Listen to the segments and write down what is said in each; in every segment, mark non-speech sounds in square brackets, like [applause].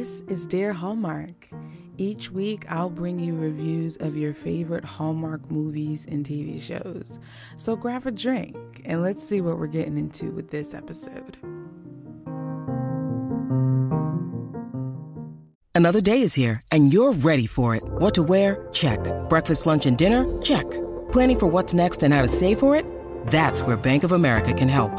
This is Dear Hallmark. Each week, I'll bring you reviews of your favorite Hallmark movies and TV shows. So grab a drink and let's see what we're getting into with this episode. Another day is here, and you're ready for it. What to wear? Check. Breakfast, lunch, and dinner? Check. Planning for what's next and how to save for it? That's where Bank of America can help.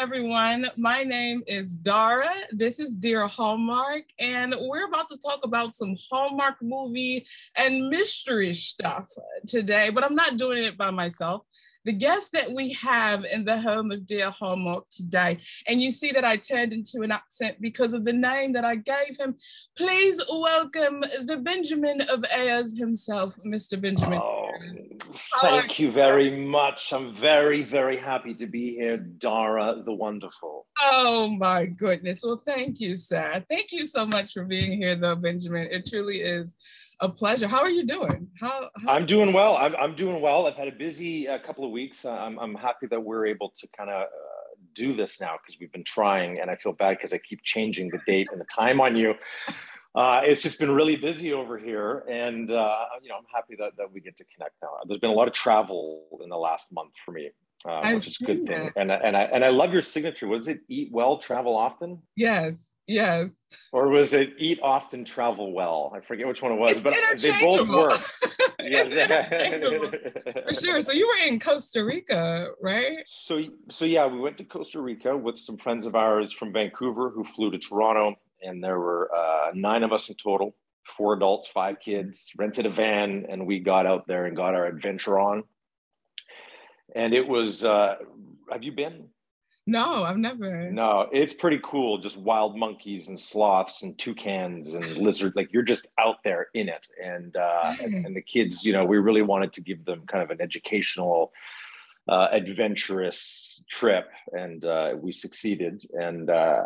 everyone. My name is Dara. This is Dear Hallmark, and we're about to talk about some Hallmark movie and mystery stuff today, but I'm not doing it by myself the guest that we have in the home of Dear Hallmark today. And you see that I turned into an accent because of the name that I gave him. Please welcome the Benjamin of Ayers himself, Mr. Benjamin. Oh, thank you very much. I'm very, very happy to be here, Dara the Wonderful. Oh my goodness. Well, thank you, sir. Thank you so much for being here, though, Benjamin. It truly is a pleasure. How are you doing? How, how... I'm doing well. I'm, I'm doing well. I've had a busy uh, couple of weeks. I'm, I'm happy that we're able to kind of uh, do this now because we've been trying, and I feel bad because I keep changing the date and the time on you. Uh, it's just been really busy over here, and uh, you know I'm happy that, that we get to connect now. There's been a lot of travel in the last month for me, uh, which is a good thing. And and I and I love your signature. Was it eat well, travel often? Yes. Yes. Or was it eat often, travel well? I forget which one it was, it's but they both work. [laughs] For sure. So you were in Costa Rica, right? So so yeah, we went to Costa Rica with some friends of ours from Vancouver who flew to Toronto, and there were uh, nine of us in total, four adults, five kids. Rented a van, and we got out there and got our adventure on. And it was. Uh, have you been? No, I've never. No, it's pretty cool. Just wild monkeys and sloths and toucans and lizards. Like you're just out there in it. And, uh, and, and the kids, you know, we really wanted to give them kind of an educational, uh, adventurous trip, and uh, we succeeded. And uh,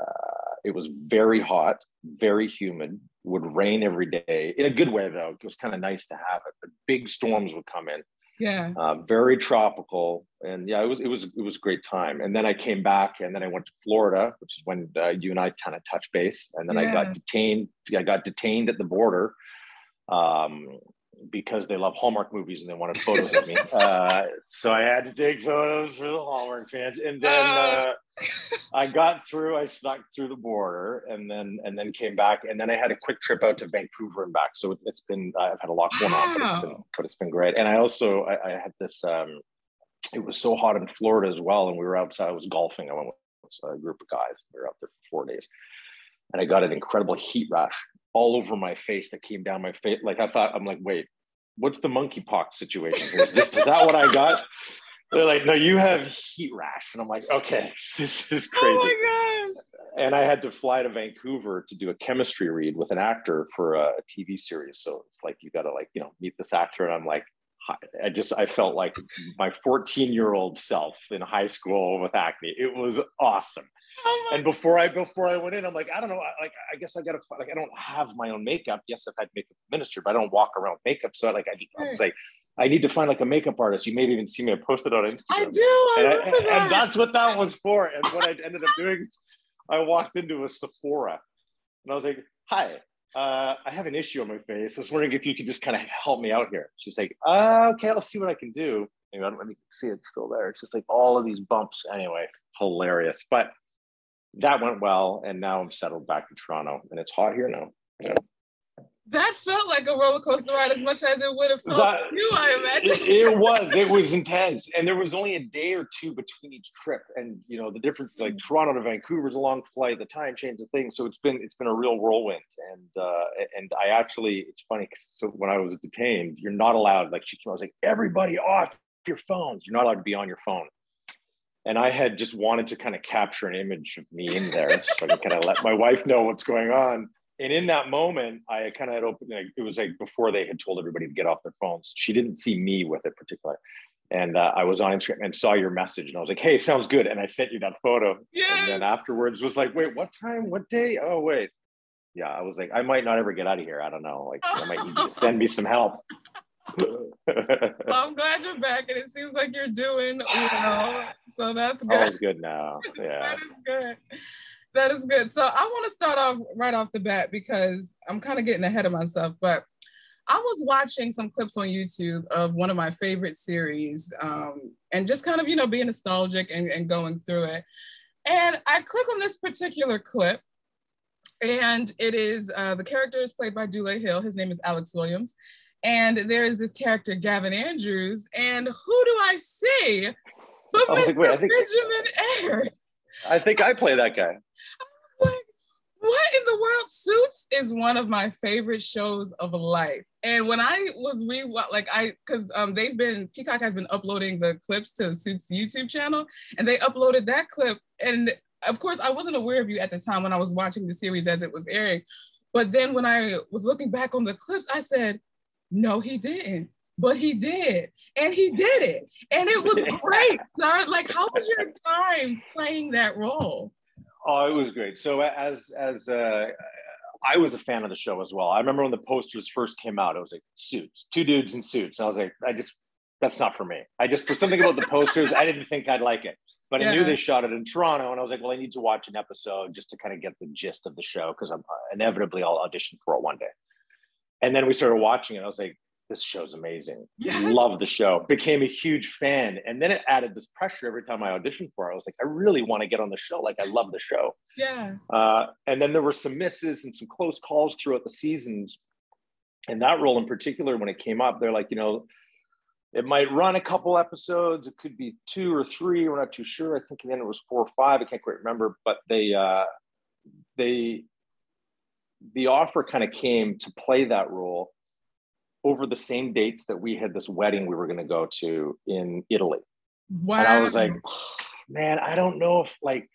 it was very hot, very humid. Would rain every day in a good way though. It was kind of nice to have it. But big storms would come in yeah uh, very tropical and yeah it was it was it was a great time and then i came back and then i went to florida which is when uh, you and i kind of touched base and then yeah. i got detained i got detained at the border um, because they love Hallmark movies and they wanted photos of me. [laughs] Uh, so I had to take photos for the Hallmark fans, and then uh, I got through. I snuck through the border, and then and then came back, and then I had a quick trip out to Vancouver and back. So it's been I've had a lot going on, but it's been, but it's been great. And I also I, I had this. Um, it was so hot in Florida as well, and we were outside. I was golfing. I went with a group of guys. We were out there for four days, and I got an incredible heat rash all over my face that came down my face. Like I thought, I'm like, wait, what's the monkeypox situation? Is, this, is that what I got? They're like, no, you have heat rash. And I'm like, okay, [laughs] this is crazy. Oh my gosh. And I had to fly to Vancouver to do a chemistry read with an actor for a, a TV series. So it's like, you got to like, you know, meet this actor. And I'm like, I just, I felt like my 14 year old self in high school with acne. It was awesome. Oh and before I before I went in, I'm like, I don't know, like I guess I gotta like I don't have my own makeup. Yes, I've had makeup administered, but I don't walk around with makeup. So like I, I was like, I need to find like a makeup artist. You may have even see me. I posted on Instagram. I do. I and, I, that. and that's what that was for. And what I ended up doing, I walked into a Sephora, and I was like, "Hi, uh, I have an issue on my face. I was wondering if you could just kind of help me out here." She's like, uh, "Okay, I'll see what I can do." Maybe I don't really see it still there. It's just like all of these bumps. Anyway, hilarious. But that went well, and now I'm settled back in Toronto, and it's hot here now. Yeah. That felt like a roller coaster ride as much as it would have felt that, you, I imagine. It, it, was. It was intense, and there was only a day or two between each trip, and you know the difference. Like mm. Toronto to Vancouver is a long flight. The time change, the thing. So it's been it's been a real whirlwind, and uh, and I actually it's funny. So when I was detained, you're not allowed. Like she came, I was like, everybody off your phones. You're not allowed to be on your phone and I had just wanted to kind of capture an image of me in there so I could kind of let my wife know what's going on. and in that moment, I kind of had opened. It was like before they had told everybody to get off their phones. She didn't see me with it particularly, and uh, I was on Instagram and saw your message, and I was like, "Hey, it sounds good." And I sent you that photo. Yeah. And then afterwards was like, "Wait, what time? What day? Oh, wait." Yeah, I was like, I might not ever get out of here. I don't know. Like, I might need to send me some help. Well, I'm glad you're back, and it seems like you're doing well. So that's good. All's good now. [laughs] Yeah. that is good. That is good. So I want to start off right off the bat because I'm kind of getting ahead of myself, but I was watching some clips on YouTube of one of my favorite series um, and just kind of, you know, being nostalgic and, and going through it. And I click on this particular clip and it is uh, the character is played by Dule Hill. His name is Alex Williams. And there is this character, Gavin Andrews. And who do I see? But I was like, wait, I think- Benjamin Ayers. I think I play that guy. like, what in the world? Suits is one of my favorite shows of life. And when I was re like I because um they've been Peacock has been uploading the clips to Suits YouTube channel, and they uploaded that clip. And of course, I wasn't aware of you at the time when I was watching the series as it was airing. But then when I was looking back on the clips, I said, no, he didn't. But he did, and he did it, and it was [laughs] great, sir. Like, how was your time playing that role? Oh, it was great. So as as uh, I was a fan of the show as well. I remember when the posters first came out, it was like suits, two dudes in suits. And I was like, I just that's not for me. I just for something about the posters, I didn't think I'd like it. But I knew they shot it in Toronto, and I was like, well, I need to watch an episode just to kind of get the gist of the show because I'm uh, inevitably I'll audition for it one day. And then we started watching it. I was like, this show's amazing. Yes. Love the show. Became a huge fan, and then it added this pressure every time I auditioned for it. I was like, I really want to get on the show. Like, I love the show. Yeah. Uh, and then there were some misses and some close calls throughout the seasons. And that role in particular, when it came up, they're like, you know, it might run a couple episodes. It could be two or three. We're not too sure. I think in the end it was four or five. I can't quite remember. But they, uh, they, the offer kind of came to play that role over the same dates that we had this wedding we were going to go to in Italy. Wow. And I was like, man, I don't know if like,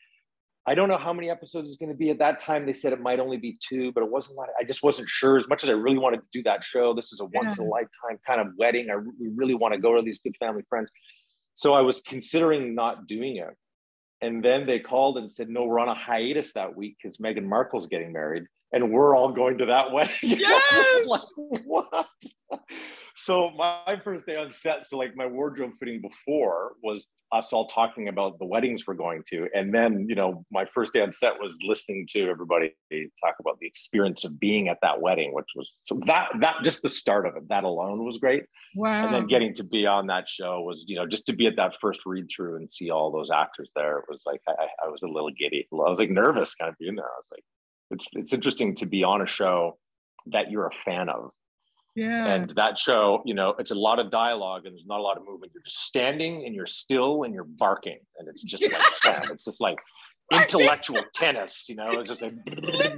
I don't know how many episodes it's going to be. At that time, they said it might only be two, but it wasn't. Like, I just wasn't sure. As much as I really wanted to do that show, this is a once in a lifetime kind of wedding. I re- we really want to go to these good family friends. So I was considering not doing it. And then they called and said, no, we're on a hiatus that week because Meghan Markle's getting married and we're all going to that [laughs] wedding. Was like, what? [laughs] So my first day on set, so like my wardrobe fitting before was us all talking about the weddings we're going to. And then, you know, my first day on set was listening to everybody talk about the experience of being at that wedding, which was so that that just the start of it, that alone was great. wow. And then getting to be on that show was, you know, just to be at that first read through and see all those actors there, it was like I, I- I was a little giddy. I was like nervous kind of being there. I was like, it's it's interesting to be on a show that you're a fan of. yeah. And that show, you know, it's a lot of dialogue and there's not a lot of movement. You're just standing and you're still and you're barking. And it's just like, [laughs] it's just like intellectual tennis, you know, it's just like,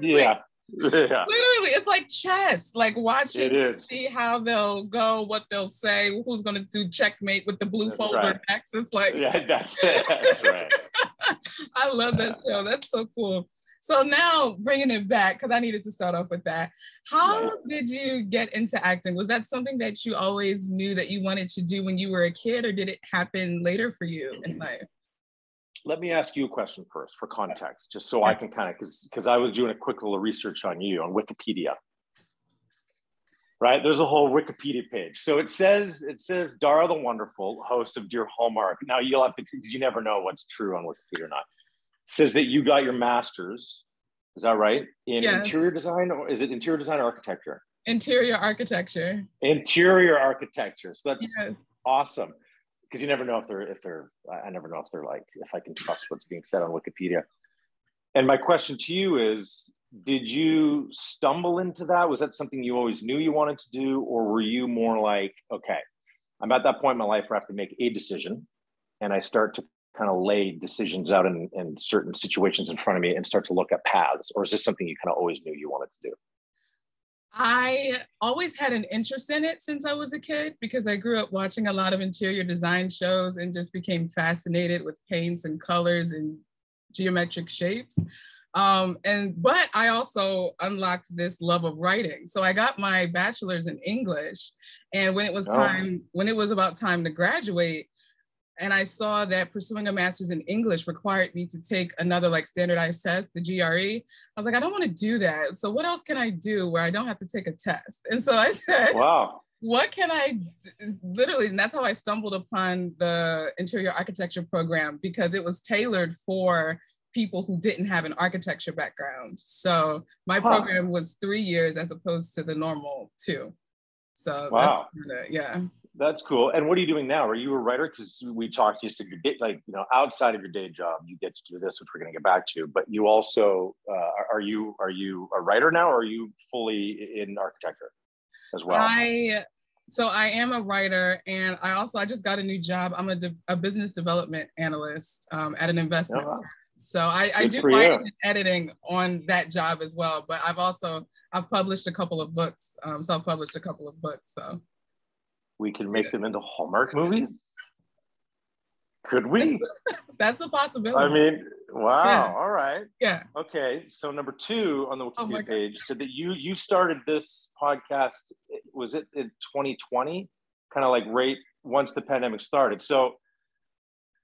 yeah. Yeah. Literally, it's like chess. Like It watching see how they'll go, what they'll say, who's gonna do checkmate with the blue That's folder right. next. It's like Yeah, that's it. That's right. [laughs] I love that show. That's so cool. So now bringing it back because I needed to start off with that. How Right. did you get into acting? Was that something that you always knew that you wanted to do when you were a kid, or did it happen later for you in life? Let me ask you a question first for context, just so I can kind of, because because I was doing a quick little research on you on Wikipedia. Right, there's a whole Wikipedia page. So it says it says Dara the Wonderful, host of Dear Hallmark. Now you'll have to because you never know what's true on Wikipedia or not. Says that you got your master's. Is that right? In Yes. interior design, or is it interior design or architecture? Interior architecture. Interior architecture. So that's Yes. awesome because you never know if they're if they're I never know if they're like if I can trust what's being said on Wikipedia. And my question to you is did you stumble into that? Was that something you always knew you wanted to do or were you more like okay, I'm at that point in my life where I have to make a decision and I start to kind of lay decisions out in, in certain situations in front of me and start to look at paths or is this something you kind of always knew you wanted to do? I always had an interest in it since I was a kid because I grew up watching a lot of interior design shows and just became fascinated with paints and colors and geometric shapes. Um, and but I also unlocked this love of writing. So I got my bachelor's in English. And when it was oh. time, when it was about time to graduate, and I saw that pursuing a master's in English required me to take another like standardized test, the GRE. I was like, I don't want to do that. So what else can I do where I don't have to take a test? And so I said, Wow. What can I literally, and that's how I stumbled upon the interior architecture program because it was tailored for people who didn't have an architecture background. So my huh. program was three years as opposed to the normal two. So wow. yeah. That's cool. And what are you doing now? Are you a writer? Because we talked, you said your day, like, you know, outside of your day job, you get to do this, which we're going to get back to. But you also, uh, are you are you a writer now, or are you fully in architecture as well? I so I am a writer, and I also I just got a new job. I'm a, de- a business development analyst um, at an investment. Oh, wow. So I, I do writing and editing on that job as well. But I've also I've published a couple of books, um, self-published a couple of books. So we can make them into Hallmark movies? [laughs] Could we? [laughs] That's a possibility. I mean, wow. Yeah. All right. Yeah. Okay. So number two on the oh Wikipedia oh page said that you you started this podcast. Was it in 2020? Kind of like right once the pandemic started. So,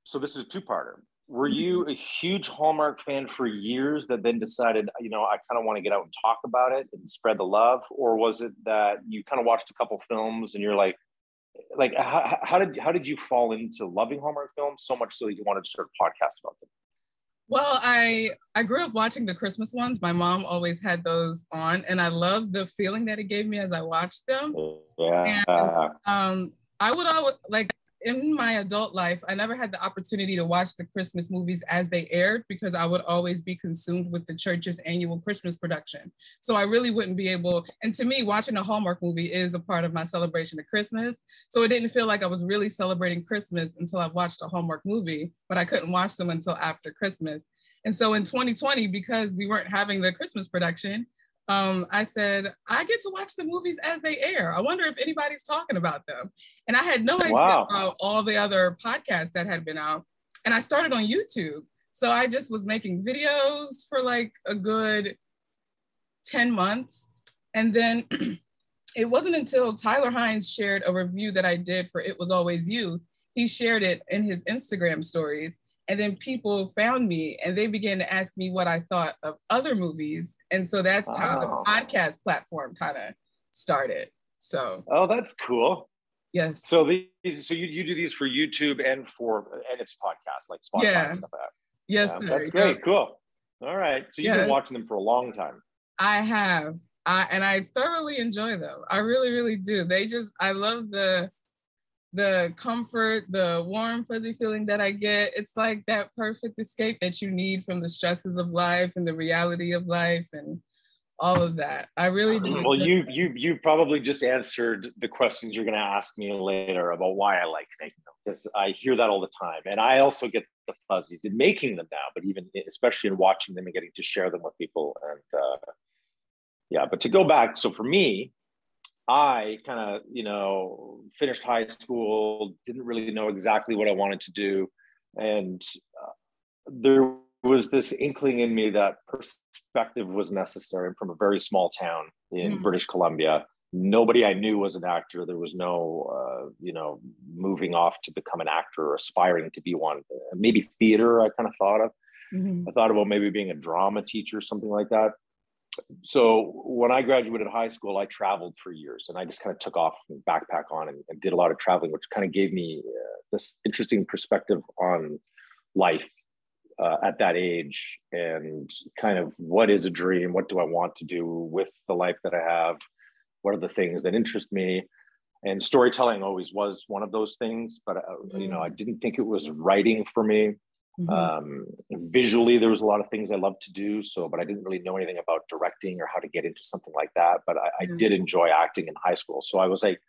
so this is a two-parter. Were you mm-hmm. a huge Hallmark fan for years that then decided, you know, I kind of want to get out and talk about it and spread the love, or was it that you kind of watched a couple films and you're like, like how, how did how did you fall into loving Hallmark films so much so that you wanted to start a podcast about them? Well, I I grew up watching the Christmas ones. My mom always had those on, and I loved the feeling that it gave me as I watched them. Yeah. And, um, I would always like in my adult life, I never had the opportunity to watch the Christmas movies as they aired because I would always be consumed with the church's annual Christmas production. So I really wouldn't be able, and to me, watching a Hallmark movie is a part of my celebration of Christmas. So it didn't feel like I was really celebrating Christmas until I watched a Hallmark movie, but I couldn't watch them until after Christmas. And so in 2020, because we weren't having the Christmas production, um, I said, I get to watch the movies as they air. I wonder if anybody's talking about them. And I had no idea wow. about all the other podcasts that had been out. And I started on YouTube. So I just was making videos for like a good 10 months. And then [clears throat] it wasn't until Tyler Hynes shared a review that I did for It Was Always You. He shared it in his Instagram stories. And then people found me and they began to ask me what I thought of other movies. And so that's oh. how the podcast platform kind of started. So Oh, that's cool. Yes. So these so you, you do these for YouTube and for and it's podcast like Spotify yeah. and stuff like that. Yes, yeah, That's great. Yeah. Cool. All right. So you've been watching them for a long time. I have. I and I thoroughly enjoy them. I really, really do. They just I love the the comfort, the warm, fuzzy feeling that I get. It's like that perfect escape that you need from the stresses of life and the reality of life and all of that. I really do. Well, you you you probably just answered the questions you're going to ask me later about why I like making them because I hear that all the time, and I also get the fuzzies in making them now, but even especially in watching them and getting to share them with people, and uh, yeah. But to go back, so for me, I kind of, you know, finished high school, didn't really know exactly what I wanted to do. And uh, there was this inkling in me that perspective was necessary I'm from a very small town in mm. British Columbia. Nobody I knew was an actor. There was no, uh, you know, moving off to become an actor or aspiring to be one. Maybe theater, I kind of thought of. Mm-hmm. I thought about maybe being a drama teacher, something like that so when I graduated high school, I traveled for years and I just kind of took off backpack on and, and, did a lot of traveling, which kind of gave me uh, this interesting perspective on life uh, at that age and kind of what is a dream? What do I want to do with the life that I have? What are the things that interest me? And storytelling always was one of those things, but uh, you know, I mm. didn't think it was writing for me. Mm-hmm. Um, visually, there was a lot of things I loved to do. So, but I didn't really know anything about directing or how to get into something like that. But I. I did enjoy acting in high school. So I was like,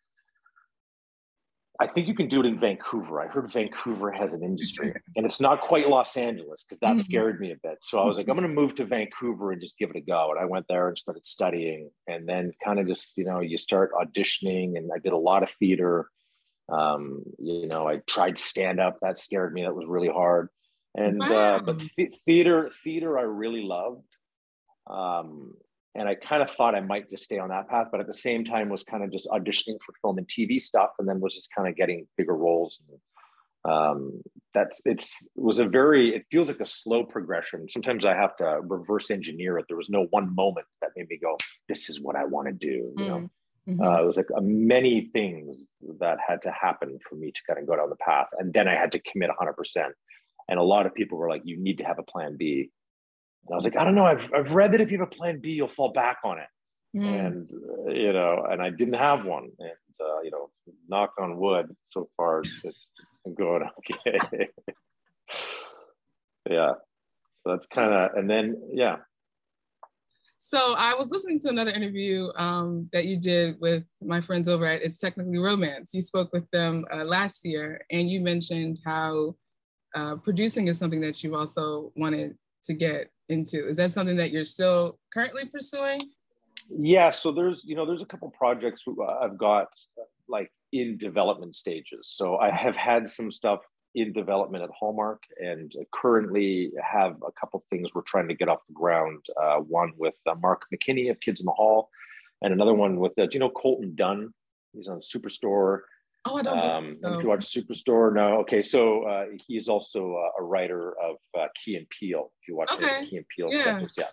I think you can do it in Vancouver. I heard Vancouver has an industry [laughs] and it's not quite Los Angeles because that mm-hmm. scared me a bit. So I was like, I'm going to move to Vancouver and just give it a go. And I went there and started studying and then kind of just, you know, you start auditioning and I did a lot of theater. Um, you know, I tried stand up. That scared me. That was really hard And wow. uh, but th- theater, theater, I really loved. Um, and I kind of thought I might just stay on that path, but at the same time was kind of just auditioning for film and TV stuff, and then was just kind of getting bigger roles. And, um, that's it's it was a very it feels like a slow progression. Sometimes I have to reverse engineer it. There was no one moment that made me go, "This is what I want to do." You know, mm-hmm. uh, it was like a, many things that had to happen for me to kind of go down the path, and then I had to commit 100. And a lot of people were like, "You need to have a plan B." And I was like, I don't know. I've, I've read that if you have a plan B, you'll fall back on it. Mm. And, uh, you know, and I didn't have one. And, uh, you know, knock on wood, so far it's, it's going [laughs] okay. yeah. So that's kind of, and then, yeah. So I was listening to another interview um, that you did with my friends over at It's Technically Romance. You spoke with them uh, last year, and you mentioned how uh, producing is something that you've also wanted to get into. Is that something that you're still currently pursuing? Yeah, so there's you know there's a couple projects I've got like in development stages. So I have had some stuff in development at Hallmark, and currently have a couple things we're trying to get off the ground. Uh, one with uh, Mark McKinney of Kids in the Hall, and another one with uh, you know Colton Dunn? He's on Superstore. Oh, I don't um, know. So. If you watch Superstore, no. Okay, so uh, he's also a writer of uh, Key and Peele. If you watch okay. Key and Peele yeah. sketches, yeah.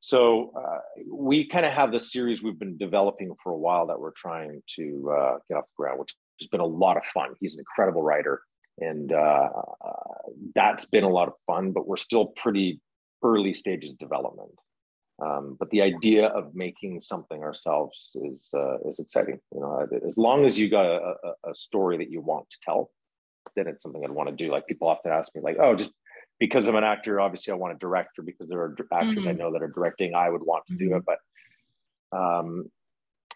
So uh, we kind of have the series we've been developing for a while that we're trying to uh, get off the ground, which has been a lot of fun. He's an incredible writer, and uh, uh, that's been a lot of fun. But we're still pretty early stages of development. Um, but the idea of making something ourselves is uh, is exciting. You know, as long as you got a, a, a, story that you want to tell, then it's something I'd want to do. Like people often ask me, like, "Oh, just because I'm an actor, obviously I want a director because there are actors mm-hmm. I know that are directing. I would want to do it, but um,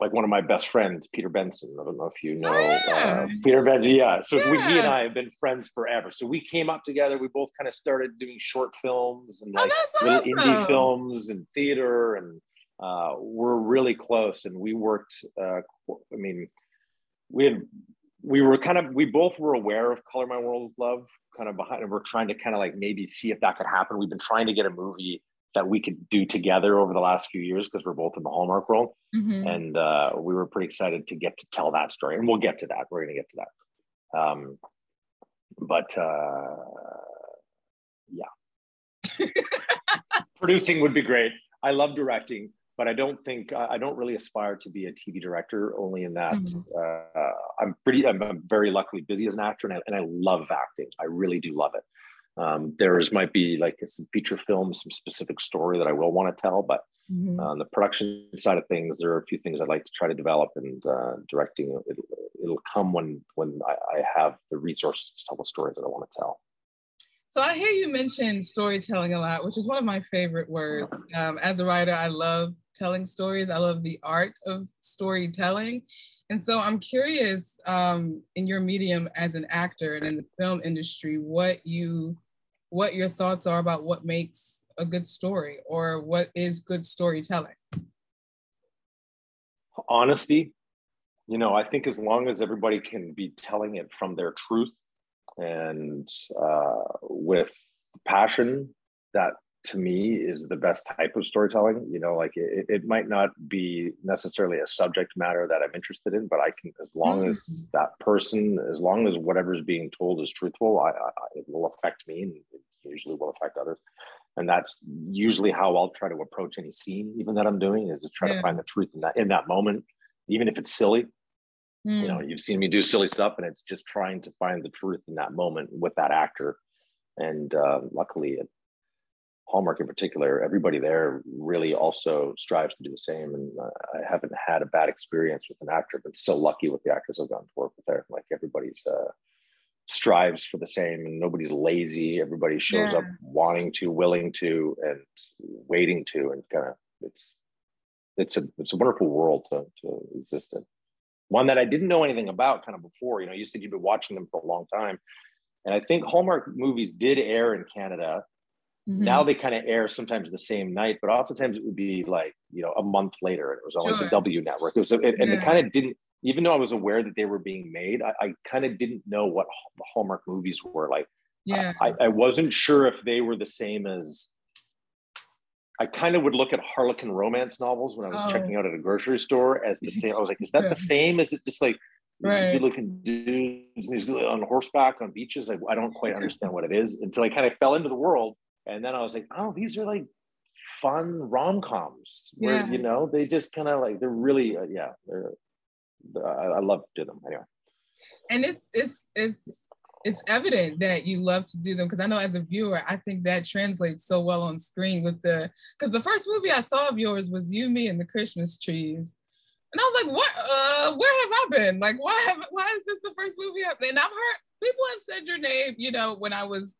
like one of my best friends, Peter Benson. I don't know if you know oh, yeah. uh, Peter Benson. Yeah. So yeah. We, he and I have been friends forever. So we came up together. We both kind of started doing short films and oh, like oh, little awesome. indie films and theater, and uh, we're really close. And we worked. Uh, I mean, we had we were kind of we both were aware of Color My World Love, kind of behind, and we're trying to kind of like maybe see if that could happen. We've been trying to get a movie that we could do together over the last few years because we're both in the Hallmark world. Mm-hmm. And uh, we were pretty excited to get to tell that story. And we'll get to that. We're going to get to that. Um, but uh, yeah, [laughs] producing would be great. I love directing, but I don't think I don't really aspire to be a TV director. Only in that mm-hmm. uh, I'm pretty, I'm, I'm, very luckily busy as an actor, and I, and I love acting. I really do love it. Um, there's might be like some feature films, some specific story that I will want to tell, but mm-hmm. on the production side of things, there are a few things I'd like to try to develop and uh, directing. It, will come when when I, I have the resources to tell the story that I want to tell. So I hear you mention storytelling a lot, which is one of my favorite words. Um, as a writer, I love telling stories. I love the art of storytelling. And so I'm curious um, in your medium as an actor and in the film industry, what you what your thoughts are about what makes a good story or what is good storytelling. Honesty. You know, I think as long as everybody can be telling it from their truth and uh, with passion, that to me is the best type of storytelling you know like it, it might not be necessarily a subject matter that i'm interested in but i can as long mm-hmm. as that person as long as whatever's being told is truthful I, I, it will affect me and it usually will affect others and that's usually how i'll try to approach any scene even that i'm doing is to try yeah. to find the truth in that in that moment even if it's silly mm. you know mm. you've seen me do silly stuff and it's just trying to find the truth in that moment with that actor and uh, luckily it Hallmark in particular, everybody there really also strives to do the same. And uh, I haven't had a bad experience with an actor, but so lucky with the actors I've gotten to work with there. Like everybody's uh, strives for the same, and nobody's lazy. Everybody shows yeah. up wanting to, willing to, and waiting to, and kind of it's it's a it's a wonderful world to to exist in. One that I didn't know anything about kind of before. You know, you said you've been watching them for a long time, and I think Hallmark movies did air in Canada Mm-hmm. Now they kind of air sometimes the same night, but oftentimes it would be like you know a month later. and It was always sure. a W network. It was, a, and yeah. it kind of didn't. Even though I was aware that they were being made, I, I kind of didn't know what the Hallmark movies were like. Yeah. I, I wasn't sure if they were the same as I kind of would look at Harlequin romance novels when I was oh. checking out at a grocery store as the same. I was like, is that the [laughs] same? Is it just like right. good looking dudes and these on horseback on beaches? I, I don't quite understand what it is until I kind of fell into the world. And then I was like, oh, these are like fun rom-coms where, yeah. you know, they just kind of like, they're really, uh, yeah, they're, I, I love to do them anyway. And it's, it's, it's, it's evident that you love to do them because I know as a viewer, I think that translates so well on screen with the because the first movie I saw of yours was You, Me, and the Christmas Trees. And I was like, what uh where have I been? Like why have why is this the first movie I've and I've heard people have said your name, you know, when I was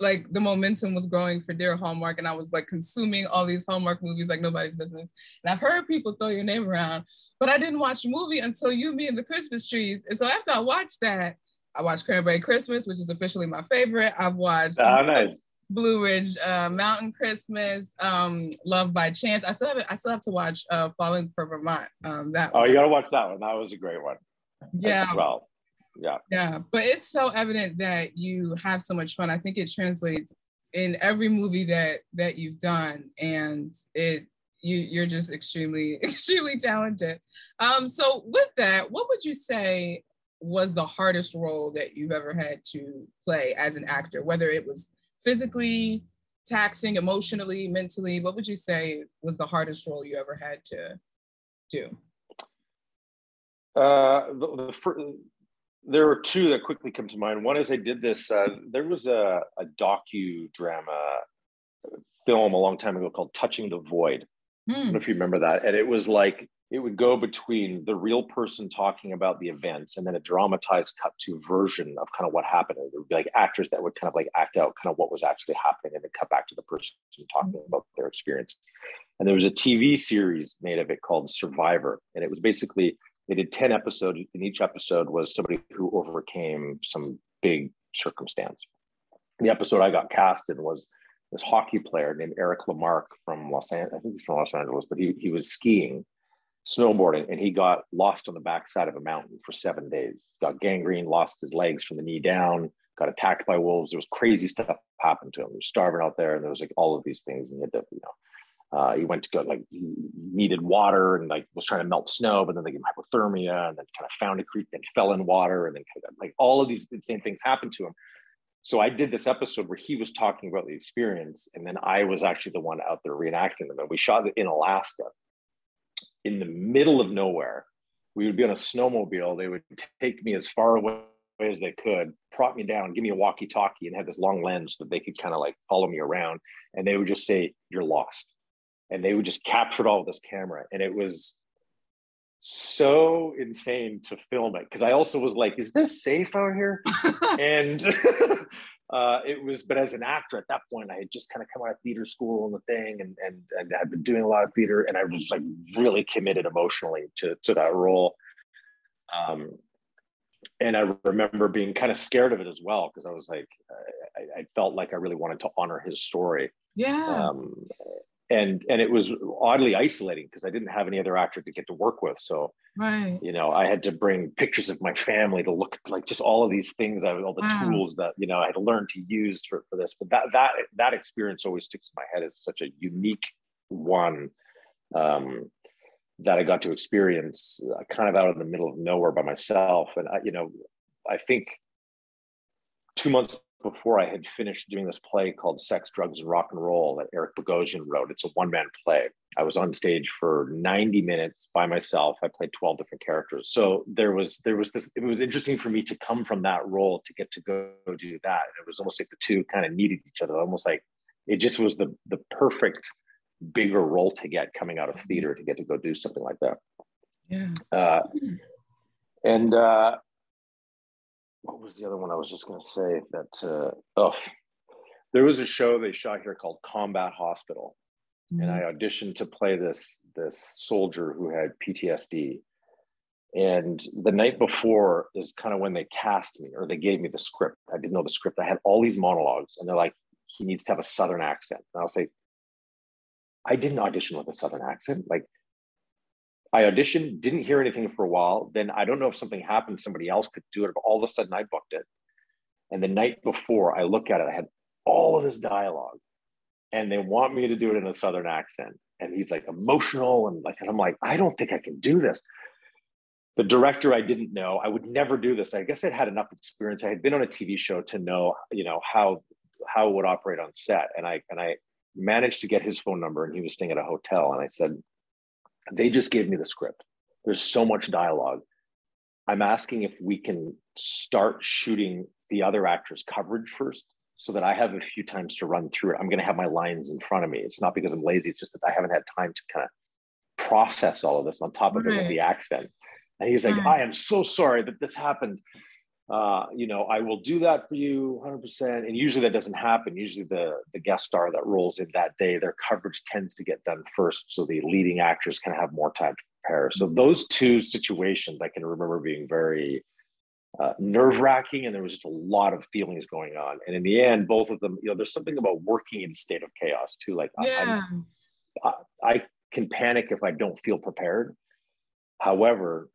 like the momentum was growing for Dear Hallmark and I was like consuming all these Hallmark movies like nobody's business. And I've heard people throw your name around, but I didn't watch the movie until You, Me, and the Christmas Trees. And so after I watched that, I watched Cranberry Christmas, which is officially my favorite. I've watched oh, nice. Blue Ridge uh, Mountain Christmas, um, Love by Chance. I still have I still have to watch uh, Falling for Vermont. Um, that oh, one. you gotta watch that one. That was a great one. Yeah. well, yeah. Yeah, but it's so evident that you have so much fun. I think it translates in every movie that that you've done, and it you you're just extremely [laughs] extremely talented. Um, so with that, what would you say was the hardest role that you've ever had to play as an actor, whether it was physically taxing, emotionally, mentally? What would you say was the hardest role you ever had to do? Uh, the, the first, there are two that quickly come to mind. One is I did this. Uh, there was a, a docudrama film a long time ago called "Touching the Void." Hmm. I don't know if you remember that, and it was like it would go between the real person talking about the events and then a dramatized cut to version of kind of what happened. There would be like actors that would kind of like act out kind of what was actually happening and then cut back to the person talking mm-hmm. about their experience. And there was a TV series made of it called Survivor. And it was basically, they did 10 episodes, and each episode was somebody who overcame some big circumstance. The episode I got cast in was this hockey player named Eric LeMarque from Los Angeles. I think he's from Los Angeles, but he, he was skiing snowboarding and he got lost on the backside of a mountain for seven days. Got gangrene, lost his legs from the knee down, got attacked by wolves. There was crazy stuff happened to him. He was starving out there, and there was like all of these things. And he had to, you know, uh, he went to go like he needed water and like was trying to melt snow, but then they gave him hypothermia, and then kind of found a creek, and fell in water, and then kind of like all of these insane things happened to him. So I did this episode where he was talking about the experience, and then I was actually the one out there reenacting them. And we shot it in Alaska in the middle of nowhere. We would be on a snowmobile. They would take me as far away as they could, prop me down, give me a walkie talkie, and have this long lens that they could kind of like follow me around. And they would just say, You're lost. And they would just capture it all with this camera. And it was so insane to film it because I also was like, Is this safe out here? [laughs] and [laughs] uh, it was, but as an actor at that point, I had just kind of come out of theater school and the thing, and and and I'd been doing a lot of theater, and I was like really committed emotionally to to that role. Um, and I remember being kind of scared of it as well because I was like, I, I, felt like I really wanted to honor his story. Yeah. Um, and and it was oddly isolating because I didn't have any other actor to get to work with. So right. you know, I had to bring pictures of my family to look at like just all of these things, I have, all the wow. tools that you know I had to learn to use for, for this. But that that that experience always sticks in my head as such a unique one um, that I got to experience, uh, kind of out in the middle of nowhere by myself. And I, you know, I think two months before I had finished doing this play called Sex, Drugs, and Rock and Roll that Eric Bogosian wrote. It's a one man play. I was on stage for 90 minutes by myself. I played 12 different characters. So there was there was this. It was interesting for me to come from that role to get to go do that. It was almost like the two kind of needed each other. Almost like it just was the the perfect bigger role to get coming out of theater to get to go do something like that. Yeah. Uh, and uh, what was the other one I was just going to say that uh, oh. There was a show they shot here called Combat Hospital. Mm-hmm. and I auditioned to play this this soldier who had PTSD and the night before is kind of when they cast me or they gave me the script. I didn't know the script. I had all these monologues and they're like he needs to have a southern accent. And I'll say I didn't audition with a southern accent. Like I auditioned, didn't hear anything for a while. Then I don't know if something happened, somebody else could do it. But all of a sudden, I booked it. And the night before, I look at it, I had all of this dialogue, and they want me to do it in a southern accent. And he's like emotional, and like, and I'm like, I don't think I can do this. The director I didn't know. I would never do this. I guess I'd had enough experience. I had been on a TV show to know, you know, how how it would operate on set. And I and I managed to get his phone number, and he was staying at a hotel. And I said, they just gave me the script. There's so much dialogue. I'm asking if we can start shooting the other actors' coverage first so that I have a few times to run through it. I'm going to have my lines in front of me. It's not because I'm lazy, it's just that I haven't had time to kind of process all of this on top of right. it with the accent. And he's like, right. I am so sorry that this happened uh, you know, I will do that for you 100%. And usually that doesn't happen. Usually the, the guest star that rolls in that day, their coverage tends to get done first. So the leading actors can have more time to prepare. So mm-hmm. those two situations I can remember being very uh, nerve wracking. And there was just a lot of feelings going on. And in the end, both of them, you know, there's something about working in a state of chaos too. Like yeah. I, I can panic if I don't feel prepared. However,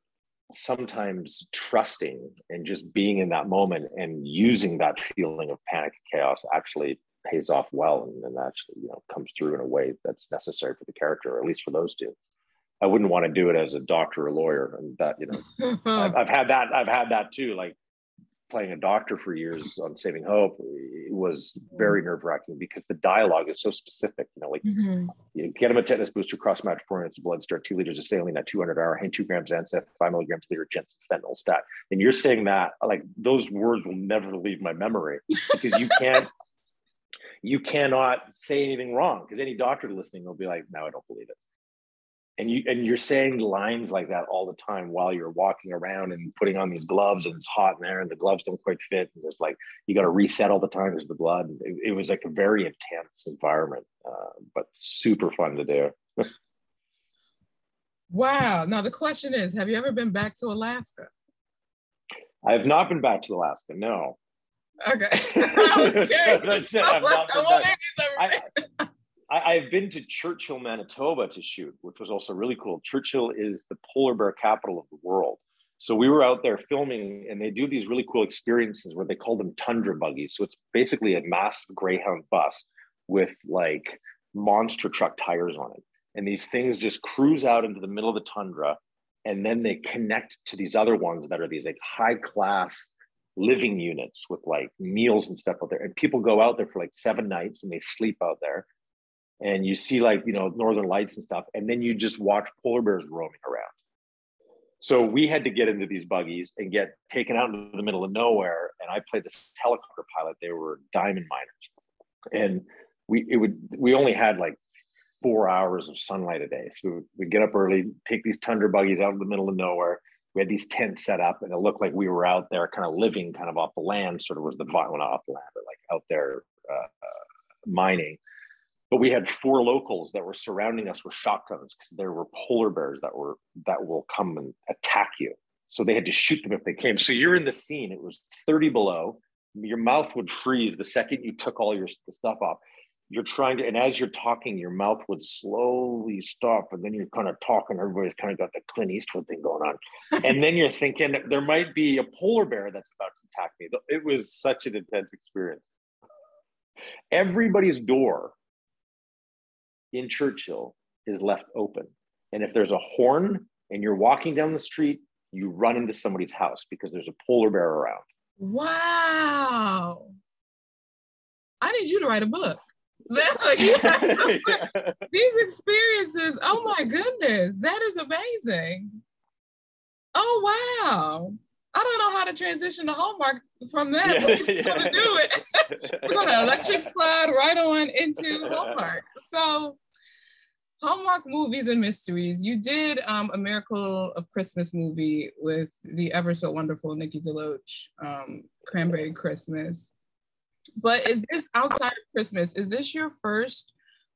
sometimes trusting and just being in that moment and using that feeling of panic and chaos actually pays off well and, and actually you know comes through in a way that's necessary for the character or at least for those two. I wouldn't want to do it as a doctor or lawyer and that you know [laughs] I've, I've had that i've had that too like playing a doctor for years [laughs] on Saving Hope was very nerve wracking because the dialogue is so specific. You know, like mm-hmm. you get him a tetanus booster, cross match four units of blood, start two liters of saline at 200 hour, hang two grams Zancef, five milligrams liter Jensen fentanyl stat. And you're saying that like those words will never leave my memory because you can't. [laughs] you cannot say anything wrong because any doctor listening will be like, "No, I don't believe it." And you and you're saying lines like that all the time while you're walking around and putting on these gloves and it's hot in there and the gloves don't quite fit and there's like you got to reset all the time because the blood. It, it, was like a very intense environment uh, but super fun to do. [laughs] Wow. Now the question is have you ever been back to alaska? I have not been back to alaska no. Okay. [laughs] [laughs] That's it. I've not. I, have been to Churchill, Manitoba to shoot, which was also really cool. Churchill is the polar bear capital of the world. So we were out there filming, and they do these really cool experiences where they call them tundra buggies. So it's basically a massive Greyhound bus with like monster truck tires on it. And these things just cruise out into the middle of the tundra, and then they connect to these other ones that are these like high class living units with like meals and stuff out there. And people go out there for like seven nights and they sleep out there and you see like you know northern lights and stuff and then you just watch polar bears roaming around. So we had to get into these buggies and get taken out into the middle of nowhere and i played this helicopter pilot. They were diamond miners. And we it would we only had like four hours of sunlight a day. So we'd get up early take these tundra buggies out in the middle of nowhere. We had these tents set up and it looked like we were out there kind of living kind of off the land sort of was the not off the land but like out there uh, mining but we had four locals that were surrounding us with shotguns because there were polar bears that were that will come and attack you. So they had to shoot them if they came. So you're in the scene. It was 30 below. Your mouth would freeze the second you took all your stuff off. You're trying to and as you're talking your mouth would slowly stop and then you're kind of talking. Everybody's kind of got the clint eastwood thing going on. [laughs] And then you're thinking there might be a polar bear that's about to attack me. It was such an intense experience. Everybody's door in Churchill is left open. And if there's a horn and you're walking down the street, you run into somebody's house because there's a polar bear around. Wow. I need you to write a book. [laughs] [laughs] These experiences, oh my goodness, that is amazing. Oh wow. I don't know how to transition to Hallmark from that. Yeah, we're yeah. gonna do it. [laughs] we're gonna electric slide right on into Hallmark. So Hallmark movies and mysteries. You did um, a Miracle of Christmas movie with the ever so wonderful Nikki DeLoach, um, Cranberry Christmas. But is this outside of Christmas? Is this your first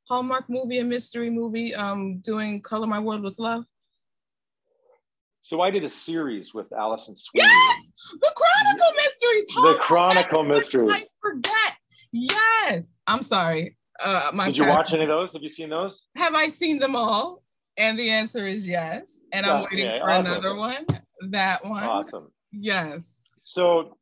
Hallmark movie and mystery movie um, doing Color My World with Love? So I did a series with Alison Sweeney. Yes, the Chronicle Mysteries. the Chronicle Mysteries. I forget. Yes, I'm sorry. Uh, my did you watch any of those? Have you seen those? Have I seen them all? And the answer is yes. And I'm waiting for awesome. another one. That one. Awesome. Yes. So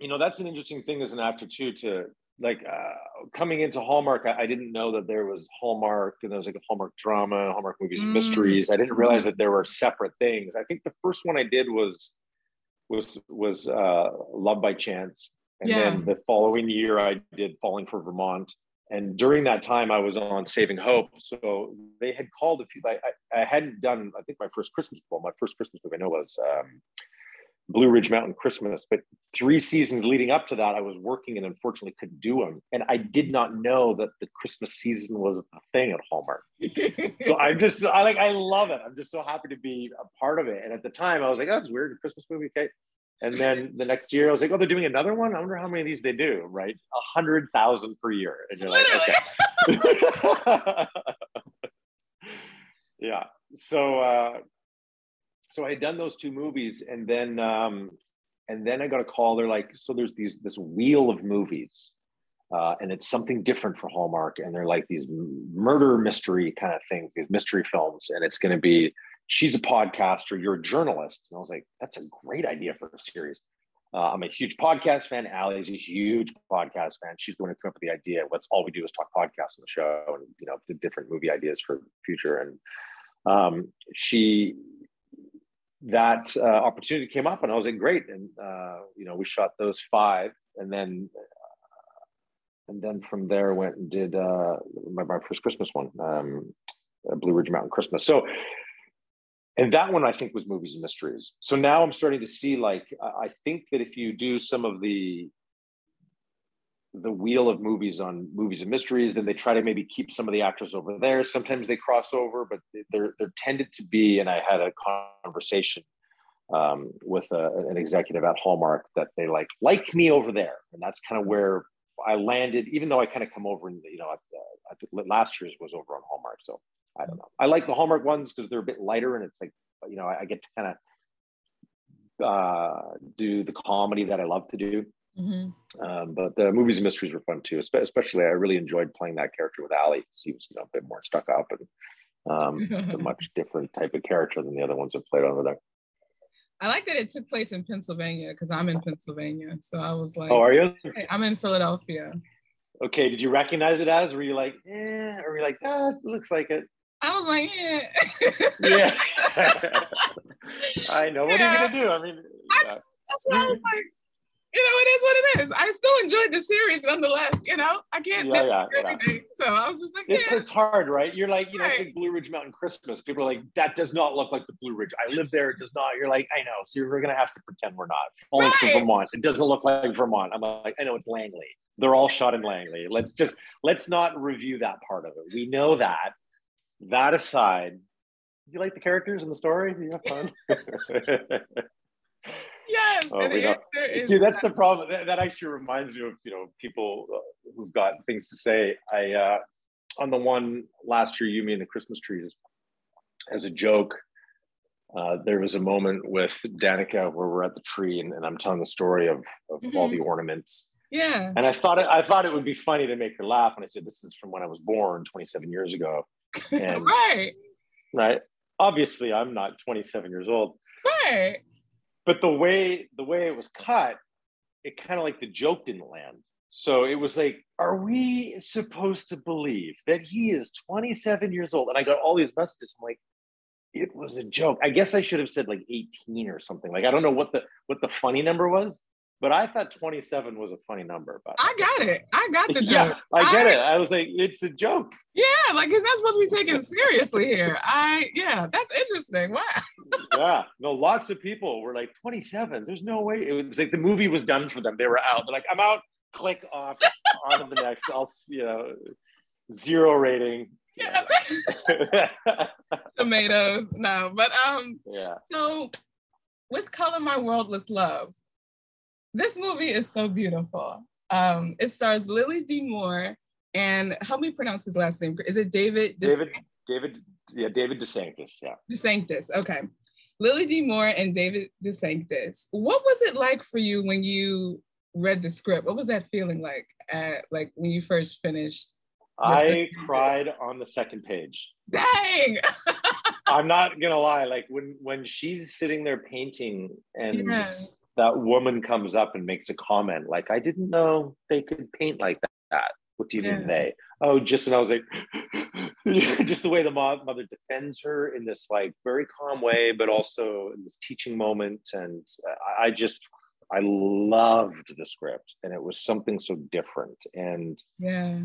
you know that's an interesting thing as an actor too to like uh, coming into Hallmark, I, I, didn't know that there was Hallmark and there was like a Hallmark drama, Hallmark movies and mm. mysteries. I didn't realize that there were separate things. I think the first one I did was was was uh, Love by Chance, and yeah. then the following year I did Falling for Vermont. And during that time, I was on Saving Hope. So they had called a few. I, I, I hadn't done. I think my first Christmas. Well, my first Christmas movie I know was um, Blue Ridge Mountain Christmas. But three seasons leading up to that, I was working and unfortunately couldn't do them. And I did not know that the Christmas season was a thing at Hallmark. [laughs] so I'm just, I like, I love it. I'm just so happy to be a part of it. And at the time, I was like, oh, it's weird, a Christmas movie. Okay. And then the next year, I was like, oh, they're doing another one. I wonder how many of these they do, right? A hundred thousand per year. And you're Literally. like, okay. [laughs] [laughs] yeah. So, uh, so I had done those two movies, and then um, and then I got a call. They're like, so there's these this wheel of movies, uh, and it's something different for Hallmark, and they're like these murder mystery kind of things, these mystery films, and it's going to be she's a podcaster, you're a journalist, and I was like, that's a great idea for a series. Uh, I'm a huge podcast fan. Allie's a huge podcast fan. She's the one who came up with the idea. What's all we do is talk podcasts on the show, and you know, the different movie ideas for future. And um, she that uh, opportunity came up and I was like, great. And, uh, you know, we shot those five and then, uh, and then from there went and did uh, my, my first Christmas one, um, Blue Ridge Mountain Christmas. So, and that one I think was movies and mysteries. So now I'm starting to see like, I think that if you do some of the the wheel of movies on movies and mysteries then they try to maybe keep some of the actors over there. Sometimes they cross over but there there tended to be and i had a conversation um, with a, an executive at hallmark that they like like me over there. And that's kind of where i landed even though i kind of come over and you know I, I, last year's was over on hallmark so i don't know. I like the hallmark ones because they're a bit lighter and it's like you know i, I get to kind of uh, do the comedy that i love to do Mm-hmm. Um, but the movies and mysteries were fun too. Especially, I really enjoyed playing that character with Ali. He was you know, a bit more stuck up and um, [laughs] a much different type of character than the other ones that played over there. I like that it took place in Pennsylvania because I'm in Pennsylvania. So I was like, "Oh, are you?" Hey, I'm in Philadelphia. Okay. Did you recognize it as? Were you like, "Eh," or were you like, "Ah, it looks like it"? I was like, "Yeah." yeah. [laughs] I know. What yeah. are you gonna do? I mean, I, that's why I was like, you know, it is what it is. I still enjoyed the series nonetheless. You know, I can't yeah, yeah, everything. Yeah. So I was just like, it's, yeah. it's hard, right? You're like, you know, right. it's like Blue Ridge Mountain Christmas. People are like, that does not look like the Blue Ridge. I live there. It does not. You're like, I know. So you're gonna have to pretend we're not. Only right. Vermont. It doesn't look like Vermont. I'm like, I know it's Langley. They're all shot in Langley. Let's just let's not review that part of it. We know that. That aside, do you like the characters in the story? Do you have fun? [laughs] yes. Oh, See, that's the problem. That, that, actually reminds me of you know people uh, who've got things to say. I uh, on the one last year, you mean the Christmas trees, as a joke. Uh, there was a moment with Danica where we're at the tree and, and I'm telling the story of, of mm-hmm. all the ornaments. Yeah. And I thought it, I thought it would be funny to make her laugh. And I said, this is from when I was born 27 years ago. [laughs] And, right. Right. Obviously, I'm not 27 years old. Right but the way the way it was cut it kind of like the joke didn't land. So it was like are we supposed to believe that he is 27 years old? And i got all these messages i'm like it was a joke. I guess i should have said like 18 or something. Like i don't know what the what the funny number was but I thought 27 was a funny number. But I got it. I got the [laughs] joke. yeah, I get I, it. I was like, it's a joke. Yeah, like it's not supposed to be taken seriously here. I yeah, that's interesting. Wow. yeah, no, lots of people were like 27. There's no way. It was like the movie was done for them. They were out. They're like, I'm out. Click off. on to the next. I'll you know zero rating. Yeah. [laughs] Tomatoes. No, but um. Yeah. So with color my world with love this movie is so beautiful. Um, it stars Lily D. Moore and help me pronounce his last name. Is it David? David. David. Yeah, David DeSanctis. Yeah. DeSanctis. Okay. Lily D. Moore and David DeSanctis. What was it like for you when you read the script? What was that feeling like? At, like when you first finished? I cried on the second page. Dang. I'm not gonna lie. Like when when she's sitting there painting and. Yeah that woman comes up and makes a comment like, I didn't know they could paint like that. What do you yeah. mean they? Oh, just and I was like, [laughs] just the way the mother defends her in this like very calm way, but also in this teaching moment. And I just, I loved the script, and it was something so different. And yeah,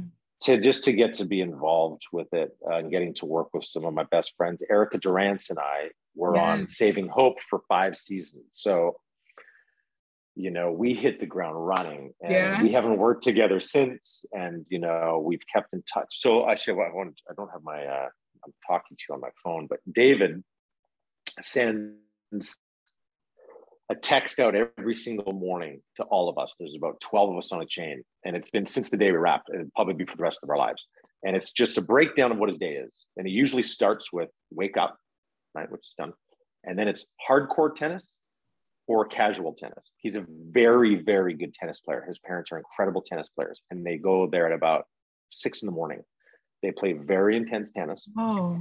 to just to get to be involved with it uh, and getting to work with some of my best friends, Erica Durance and I were yes. on Saving Hope for five seasons. So, you know, we hit the ground running and yeah. we haven't worked together since. And, you know, we've kept in touch. So actually, I want I don't have my, uh, I'm talking to you on my phone, but David sends a text out every single morning to all of us. There's about 12 of us on a chain, and it's been since the day we wrapped, and probably be for the rest of our lives. And it's just a breakdown of what his day is. And it usually starts with wake up, right, which is done. And then it's hardcore tennis or casual tennis. He's a very, very good tennis player. His parents are incredible tennis players, and they go there at about six in the morning. They play very intense tennis. Oh.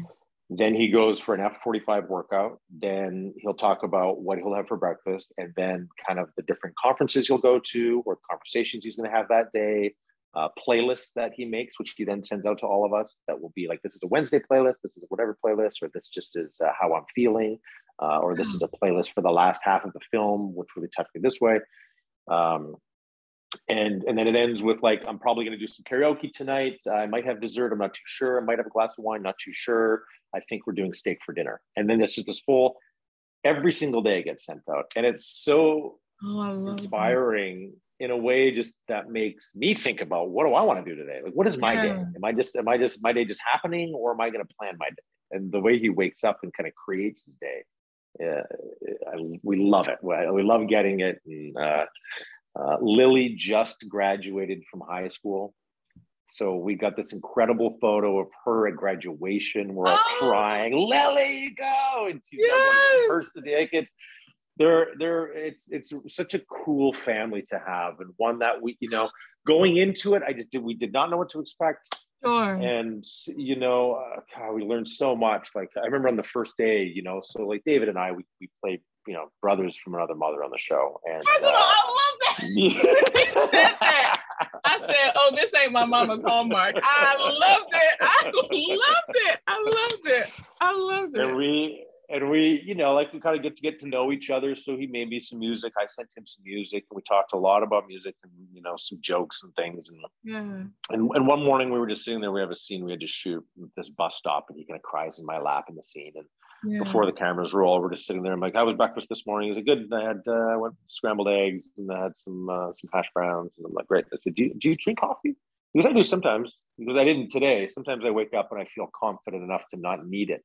Then he goes for an F45 workout. Then he'll talk about what he'll have for breakfast and then kind of the different conferences he'll go to or conversations he's going to have that day, uh, playlists that he makes, which he then sends out to all of us. That will be like, this is a Wednesday playlist, this is whatever playlist, or this just is uh, how I'm feeling, uh, or this is a playlist for the last half of the film, which really touched me this way. Um, and and then it ends with like i'm probably going to do some karaoke tonight i might have dessert i'm not too sure i might have a glass of wine not too sure I think we're doing steak for dinner. And then it's just this full, every single day gets sent out. And it's so oh, inspiring that. in a way just that makes me think about what do I want to do today? Like, what is my yeah. day? Am I just, am I just, my day just happening or am I going to plan my day? And the way he wakes up and kind of creates his day, uh, I, we love it. We love getting it. And, uh, uh, Lily just graduated from high school. So we got this incredible photo of her at graduation. We're all oh. crying, Lily, you go. And she's yes. first to take it. They're, they're, it's, it's such a cool family to have. And one that we, you know, going into it, I just did, we did not know what to expect. Sure. And, you know, uh, God, we learned so much. Like I remember on the first day, you know, so like David and I, we, we played, you know, brothers from another mother on the show. And First of all, uh, I love that. [laughs] I said, "Oh, this ain't my mama's hallmark." I loved it. I [laughs] loved it. I loved it. I loved it. And we and we, you know, like we kind of get to get to know each other. So he made me some music. I sent him some music, and we talked a lot about music and you know some jokes and things. And yeah. And, and one morning we were just sitting there. We have a scene we had to shoot this bus stop, and he kind of cries in my lap in the scene. And yeah. before the cameras roll, we're just sitting there. I'm like, "How was breakfast this morning?" He was good. I had uh, went scrambled eggs and I had some uh, some hash browns. And I'm like, "Great." I said, do you, "Do you drink coffee?" Because I do sometimes. Because I didn't today. Sometimes I wake up and I feel confident enough to not need it.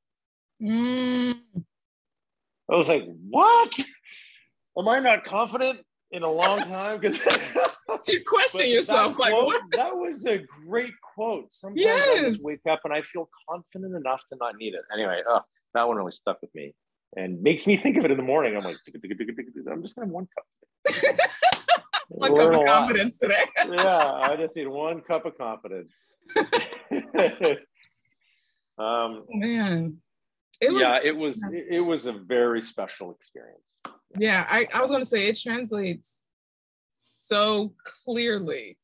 Mm. I was like, "What? Am I not confident in a long time?" Because [laughs] you question yourself, like, what? That was a great quote. Sometimes yes. I just wake up and I feel confident enough to not need it. Anyway, oh, that one really stuck with me and makes me think of it in the morning. I'm like, I'm just gonna have one cup. [laughs] one cup of confidence today. [laughs] yeah, I just need one cup of confidence. um, Man, it was, yeah, it was it was a very special experience. Yeah, I, I was gonna say it translates so clearly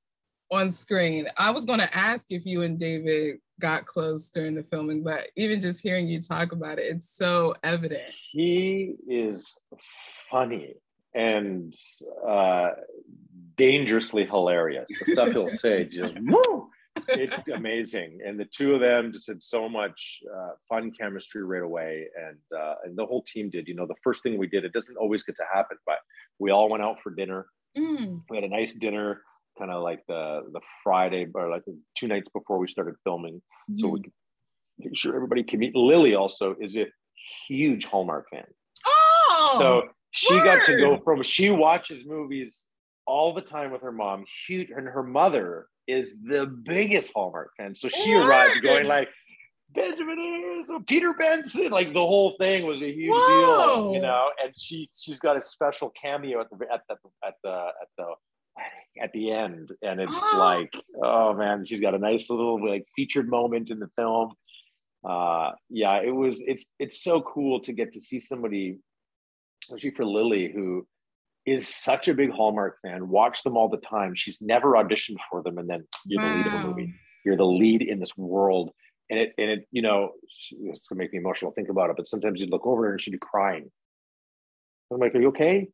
on screen. I was gonna ask if you and David got close during the filming, but even just hearing you talk about it, it's so evident. He is funny and uh, dangerously hilarious. The stuff he'll say just [laughs] woo, it's amazing. And the two of them just had so much uh, fun chemistry right away, and uh, and the whole team did. You know, the first thing we did, it doesn't always get to happen, but we all went out for dinner. Mm. We had a nice dinner kind of like the the Friday or like two nights before we started filming, mm-hmm. so we could make sure everybody can meet. Lily also is a huge Hallmark fan. Oh, so she word. got to go from she watches movies all the time with her mom. Huge, and her mother is the biggest Hallmark fan. So she word. arrived going like. Benjamin so Peter Benson, like the whole thing was a huge Whoa. deal, you know. And she she's got a special cameo at the at the at the at the at the end and it's oh. like oh man she's got a nice little like featured moment in the film uh yeah it was it's it's so cool to get to see somebody especially for lily who is such a big Hallmark fan. Watch them all the time. She's never auditioned for them, and then you're wow. the lead of a movie. You're the lead in this world, and it and it you know it's gonna make me emotional. Think about it, but sometimes you'd look over and she'd be crying. I'm like, "Are you okay?"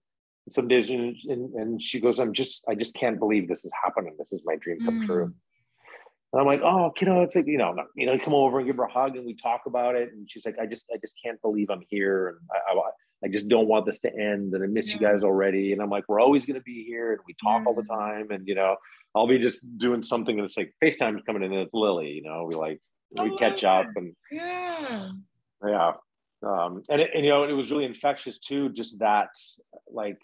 And some days, and, and, she goes, "I'm just, I just can't believe this is happening. This is my dream come mm. true." And I'm like, oh, kiddo, it's like, you know, you know, come over and give her a hug and we talk about it. And she's like, I just, I just can't believe I'm here. And I, I, I just don't want this to end. And I miss yeah. you guys already. And I'm like, we're always going to be here. And we talk yeah. all the time. And, you know, I'll be just doing something and it's like FaceTime's coming in and it's Lily, you know, we like, we catch up and yeah. Yeah. Um, and, it, and, you know, it was really infectious too, just that like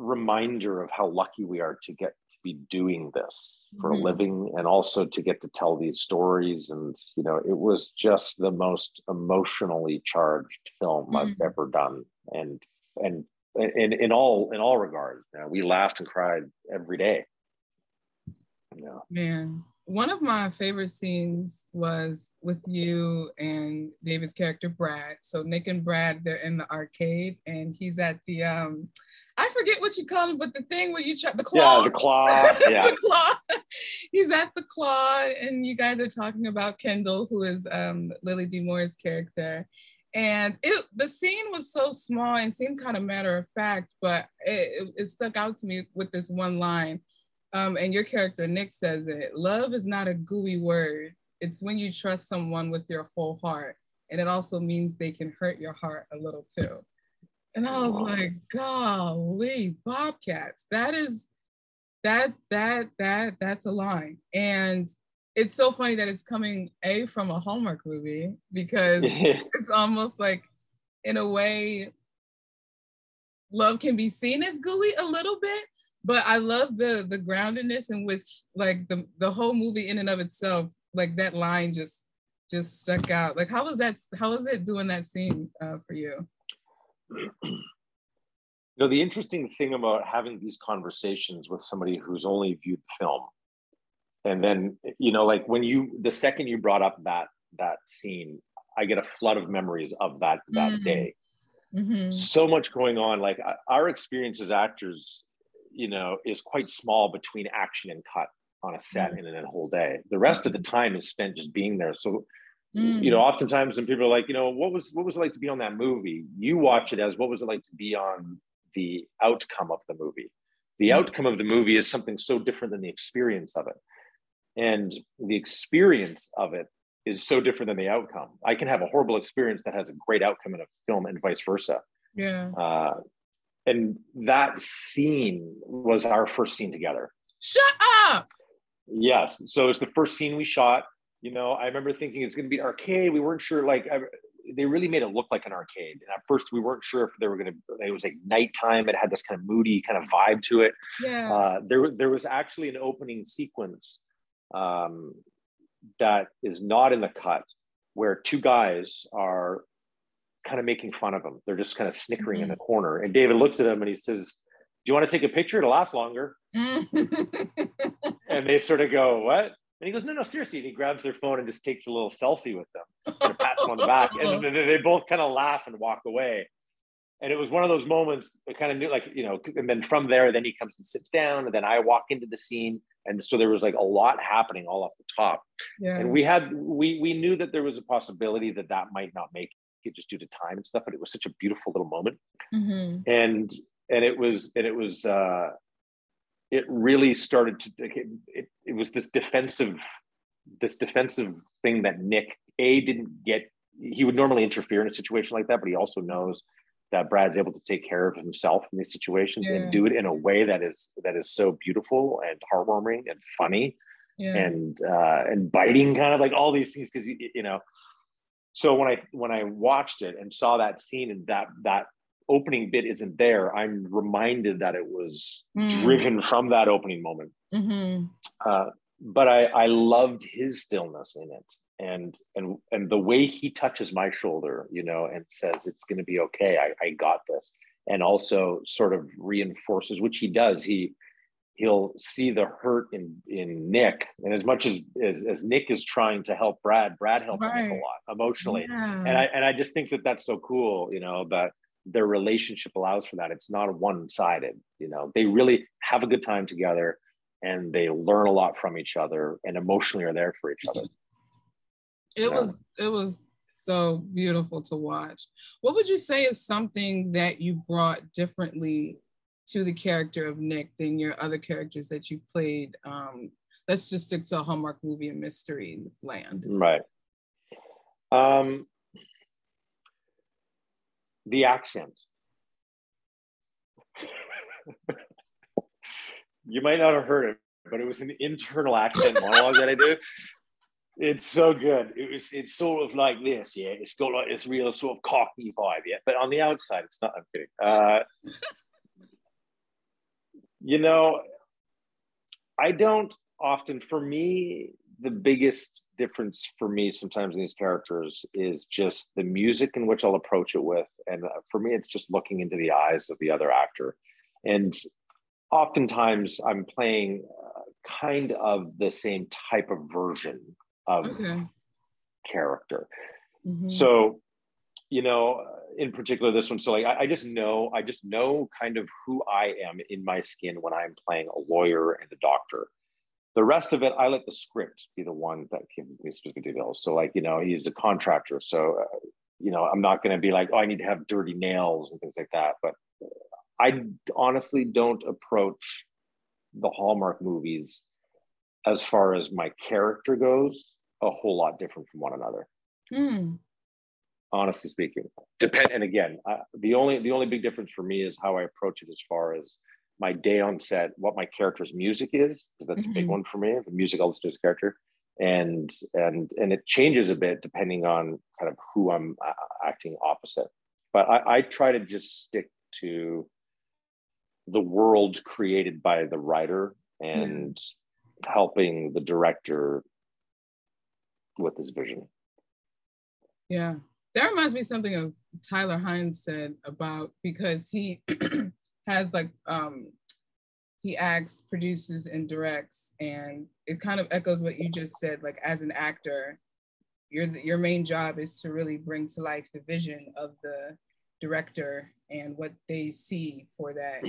reminder of how lucky we are to get to be doing this for mm-hmm. a living and also to get to tell these stories. And you know it was just the most emotionally charged film mm-hmm. i've ever done. And and in in all in all regards you know, we laughed and cried every day. Yeah. Man one of my favorite scenes was with you and David's character Brad. So Nick and Brad, they're in the arcade, and he's at the um, I forget what you call it, but the thing where you try the claw. [laughs] Yeah, the claw. Yeah. the claw. He's at the claw, and you guys are talking about Kendall, who is um, Lily D. Moore's character. And it the scene was so small and seemed kind of matter of fact, but it, it stuck out to me with this one line. Um, and your character Nick says it. Love is not a gooey word. It's when you trust someone with your whole heart, and it also means they can hurt your heart a little too. And I was like, golly, Bobcats. That is that that that that's a line. And it's so funny that it's coming a from a Hallmark movie because [laughs] it's almost like in a way love can be seen as gooey a little bit but i love the the groundedness in which like the the whole movie in and of itself like that line just just stuck out like how was that how was it doing that scene uh, for you you know, the interesting thing about having these conversations with somebody who's only viewed the film, and then you know, like when you the second you brought up that that scene, I get a flood of memories of that that mm-hmm. day. Mm-hmm. So much going on. Like our experience as actors, you know, is quite small between action and cut on a set mm-hmm. in a whole day. The rest of the time is spent just being there. So Mm. You know, oftentimes when people are like, you know, what was what was it like to be on that movie? You watch it as what was it like to be on the outcome of the movie. The mm. outcome of the movie is something so different than the experience of it. And the experience of it is so different than the outcome. I can have a horrible experience that has a great outcome in a film and vice versa. Yeah. Uh, and that scene was our first scene together. Shut up. Yes. So it's the first scene we shot you know i remember thinking it's going to be arcade we weren't sure like I, they really made it look like an arcade and at first we weren't sure if they were going to it was like nighttime it had this kind of moody kind of vibe to it yeah uh, there, there was actually an opening sequence um, that is not in the cut where two guys are kind of making fun of him they're just kind of snickering mm-hmm. in the corner and david looks at him and he says do you want to take a picture it'll last longer [laughs] and they sort of go what and he goes, no, no, seriously. And he grabs their phone and just takes a little selfie with them, kind of pats them on the back. And [laughs] they both kind of laugh and walk away. And it was one of those moments I kind of knew, like, you know, and then from there, then he comes and sits down. And then I walk into the scene. And so there was like a lot happening all off the top. Yeah. And we had, we, we knew that there was a possibility that that might not make just due to time and stuff, but it was such a beautiful little moment. Mm-hmm. And, and it was, and it was, uh, it really started to it, it, it was this defensive this defensive thing that nick a didn't get he would normally interfere in a situation like that but he also knows that brad's able to take care of himself in these situations yeah. and do it in a way that is that is so beautiful and heartwarming and funny yeah. and uh and biting kind of like all these things because you know so when i when i watched it and saw that scene and that that opening bit isn't there, I'm reminded that it was mm. driven from that opening moment. Mm-hmm. Uh, but I, I loved his stillness in it, and and and the way he touches my shoulder, you know, and says it's going to be okay. I, I got this, and also sort of reinforces, which he does. He he'll see the hurt in in Nick, and as much as as, as Nick is trying to help Brad, Brad helps right. Nick a lot emotionally, yeah. and I and I just think that that's so cool, you know, that their relationship allows for that. It's not one-sided. You know, they really have a good time together, and they learn a lot from each other, and emotionally are there for each other. It was it was so beautiful to watch. What would you say is something that you brought differently to the character of Nick than your other characters that you've played? Um, let's just stick to a Hallmark movie and mystery land. Right. Um, the accent. [laughs] you might not have heard it, but it was an internal accent monologue that I do. It's so good. It was. It's sort of like this, yeah. It's got like this real sort of cocky vibe, yeah. But on the outside, it's not. I'm kidding. Uh, you know, I don't often. For me, the biggest difference for me sometimes in these characters is just the music in which I'll approach it with, and uh, for me, it's just looking into the eyes of the other actor, and oftentimes I'm playing uh, kind of the same type of version of okay. character. Mm-hmm. So, you know, in particular, this one. So, like, I, I, just know, I just know kind of who I am in my skin when I'm playing a lawyer and a doctor. The rest of it, I let the script be the one that gives me specific details. So, like, you know, he's a contractor, so uh, you know, I'm not going to be like, oh, I need to have dirty nails and things like that. But I honestly don't approach the Hallmark movies as far as my character goes a whole lot different from one another. Mm. Honestly speaking, depend. And again, uh, the only the only big difference for me is how I approach it as far as my day on set, what my character's music is, because that's mm-hmm. a big mm-hmm. one for me. The music I'll listen to his character, and and and it changes a bit depending on kind of who I'm uh, acting opposite. But I, I try to just stick to the world created by the writer and yeah. helping the director with his vision. Yeah, that reminds me something of Tyler Hynes said about because he [clears throat] has like um he acts, produces, and directs, and it kind of echoes what you just said. Like as an actor, your your main job is to really bring to life the vision of the director and what they see for that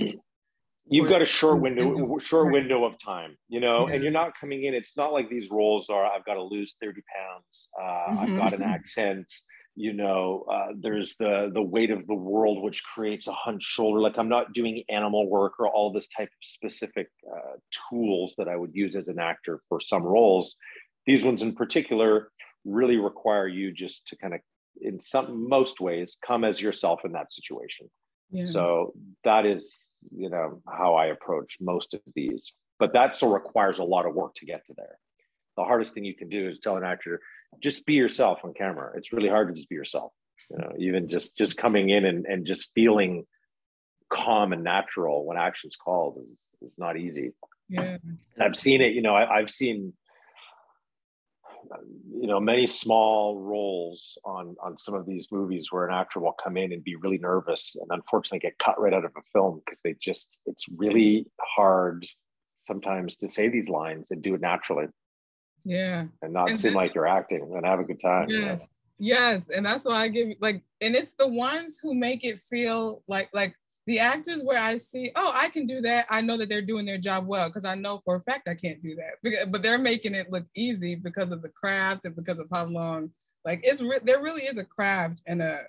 you've got a short window short window of time you know and you're not coming in it's not like these roles are i've got to lose 30 pounds uh, mm-hmm. i've got an accent you know uh, there's the the weight of the world which creates a hunched shoulder like i'm not doing animal work or all this type of specific uh, tools that i would use as an actor for some roles these ones in particular really require you just to kind of in some most ways come as yourself in that situation yeah. So that is, you know, how I approach most of these. But that still requires a lot of work to get to there. The hardest thing you can do is tell an actor, just be yourself on camera. It's really hard to just be yourself. You know, even just just coming in and, and just feeling calm and natural when action's called is, is not easy. Yeah. And I've seen it, you know, I, I've seen you know many small roles on on some of these movies where an actor will come in and be really nervous and unfortunately get cut right out of a film because they just it's really hard sometimes to say these lines and do it naturally yeah and not and seem like you're acting and have a good time yes yes and that's why i give like and it's the ones who make it feel like like the actors where I see, oh, I can do that. I know that they're doing their job well because I know for a fact I can't do that. But they're making it look easy because of the craft and because of how long. Like it's re- there really is a craft and a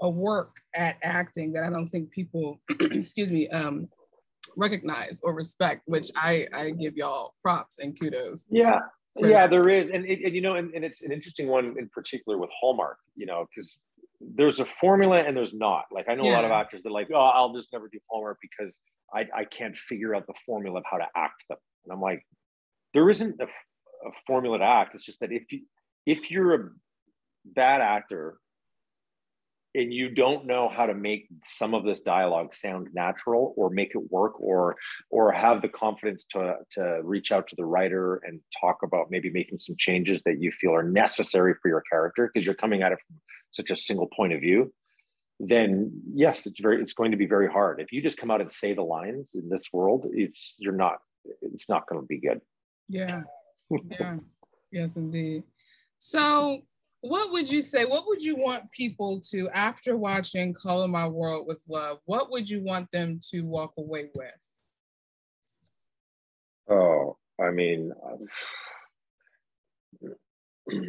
a work at acting that I don't think people, [clears throat] excuse me, um, recognize or respect. Which I I give y'all props and kudos. Yeah, yeah, there is, and, it, and you know, and, and it's an interesting one in particular with Hallmark. You know, because there's a formula and there's not. Like I know yeah. a lot of actors that like, oh, I'll just never do Hallmark because I, I can't figure out the formula of how to act them. And I'm like, there isn't a, a formula to act. It's just that if you if you're a bad actor and you don't know how to make some of this dialogue sound natural or make it work or or have the confidence to to reach out to the writer and talk about maybe making some changes that you feel are necessary for your character because you're coming at it from such a single point of view then yes it's very it's going to be very hard. If you just come out and say the lines in this world it's you're not it's not going to be good. Yeah. [laughs] Yeah. Yes indeed. So what would you say? What would you want people to, after watching Color My World with Love, what would you want them to walk away with? Oh, I mean,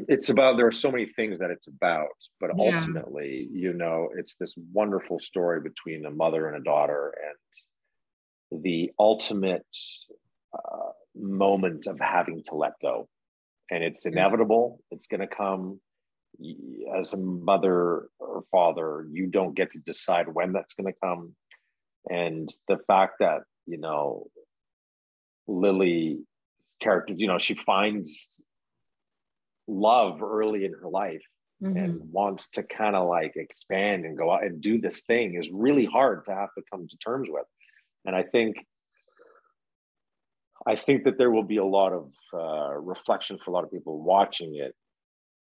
it's about there are so many things that it's about but yeah. ultimately you know it's this wonderful story between a mother and a daughter and the ultimate uh, moment of having to let go and it's inevitable it's going to come as a mother or father you don't get to decide when that's going to come. And the fact that you know lily character you know she finds love early in her life mm-hmm. and wants to kind of like expand and go out and do this thing is really hard to have to come to terms with. And i think i think that there will be a lot of uh, reflection for a lot of people watching it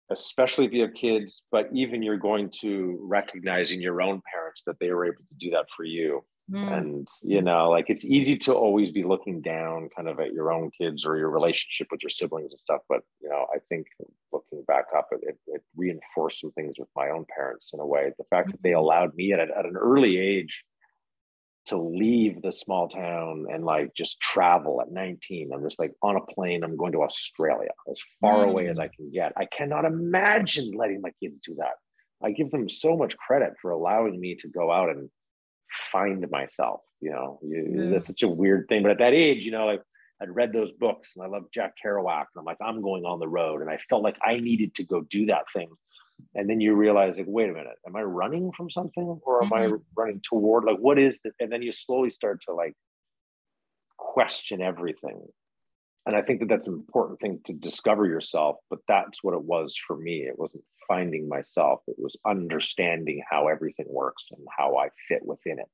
especially if you have kids but even you're going to recognizing your own parents that they were able to do that for you Mm. And, you know, like it's easy to always be looking down kind of at your own kids or your relationship with your siblings and stuff. But, you know, I think looking back up, it, it reinforced some things with my own parents in a way. The fact that they mm-hmm. allowed me at, at an early age to leave the small town and like just travel at 19. I'm just like on a plane, I'm going to Australia as far mm. away as I can get. I cannot imagine letting my kids do that. I give them so much credit for allowing me to go out and find myself. You know, you, that's such a weird thing. But at that age, you know, like I'd read those books and I love Jack Kerouac, and I'm like, I'm going on the road, and I felt like I needed to go do that thing. And then you realize, like, wait a minute, am I running from something, or am mm-hmm. I running toward? Like, what is this? And then you slowly start to like question everything. And I think that that's an important thing to discover yourself. But that's what it was for me. It wasn't finding myself. It was understanding how everything works and how I fit within it.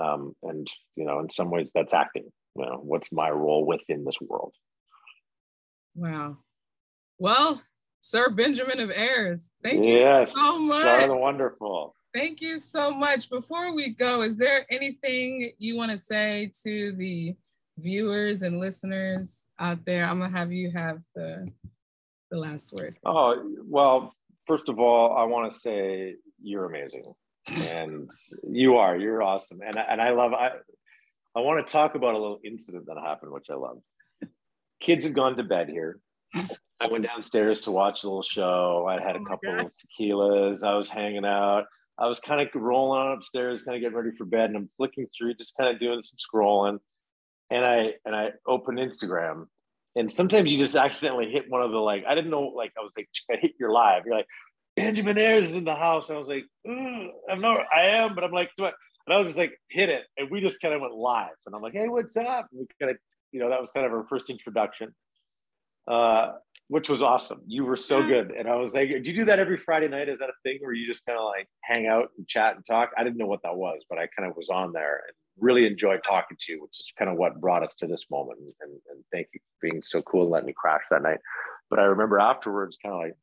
Um, and you know, in some ways, that's acting. You know, what's my role within this world? Wow. Well, Sir Benjamin of Ayres, thank you yes, so much. Wonderful. Thank you so much. Before we go, is there anything you want to say to the viewers and listeners out there? I'm gonna have you have the the last word? Oh, well, first of all, I want to say you're amazing. and you are, you're awesome. And, and I love, I, I want to talk about a little incident that happened, which I love. Kids had gone to bed here. I went downstairs to watch a little show. I had a oh couple of tequilas. I was hanging out. I was kind of rolling on upstairs, kind of getting ready for bed, and I'm flicking through, just kind of doing some scrolling. And I and I open Instagram, and sometimes you just accidentally hit one of the like I didn't know like I was like [laughs] I hit your live. You're like Benjamin Ayres is in the house. And I was like, mm, I'm not. I am, but I'm like, what? And I was just like, hit it, and we just kind of went live. And I'm like, hey, what's up? And we kind of, you know, that was kind of our first introduction, uh, which was awesome. You were so good, and I was like, do you do that every Friday night? Is that a thing where you just kind of like hang out and chat and talk? I didn't know what that was, but I kind of was on there, and really enjoyed talking to you, which is kind of what brought us to this moment. And, and thank you for being so cool and letting me crash that night. But I remember afterwards, kind of like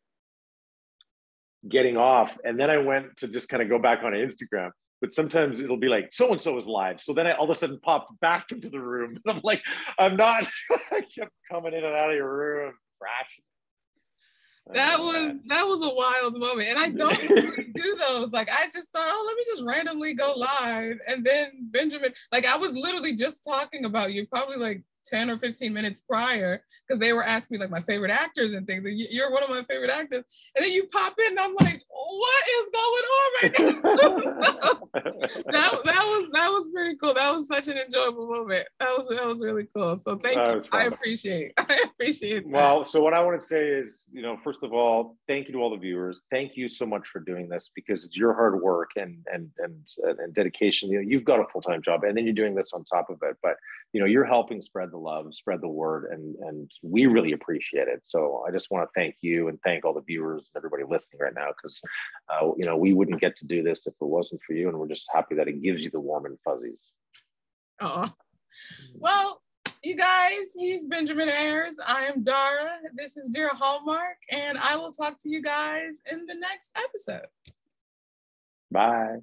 getting off, and then I went to just kind of go back on Instagram. But sometimes it'll be like so and so is live. So then I all of a sudden popped back [laughs] into the room, and I'm like, I'm not. [laughs] I kept coming in and out of your room, crashing oh, that was that was a wild moment and i [laughs] don't do those like i just thought oh let me just randomly go live and then benjamin like i was literally just talking about you probably like 10 or 15 minutes prior because they were asking me like my favorite actors and things. And you're one of my favorite actors. And then you pop in and I'm like, what is going on right now? [laughs] that, that was that was pretty cool. That was such an enjoyable moment. That was that was really cool. So thank that you. I appreciate [laughs] I appreciate that. Well, so what I want to say is, you know, first of all, thank you to all the viewers. Thank you so much for doing this because it's your hard work and and and and dedication. You know, you've got a full-time job and then you're doing this on top of it. But you know, you're helping spread the the love, spread the word, and and we really appreciate it. So I just want to thank you and thank all the viewers and everybody listening right now because uh, you know we wouldn't get to do this if it wasn't for you, and we're just happy that it gives you the warm and fuzzies. Oh, well, you guys, he's Benjamin Ayres. I am Dara. This is Dear Hallmark, and I will talk to you guys in the next episode. Bye.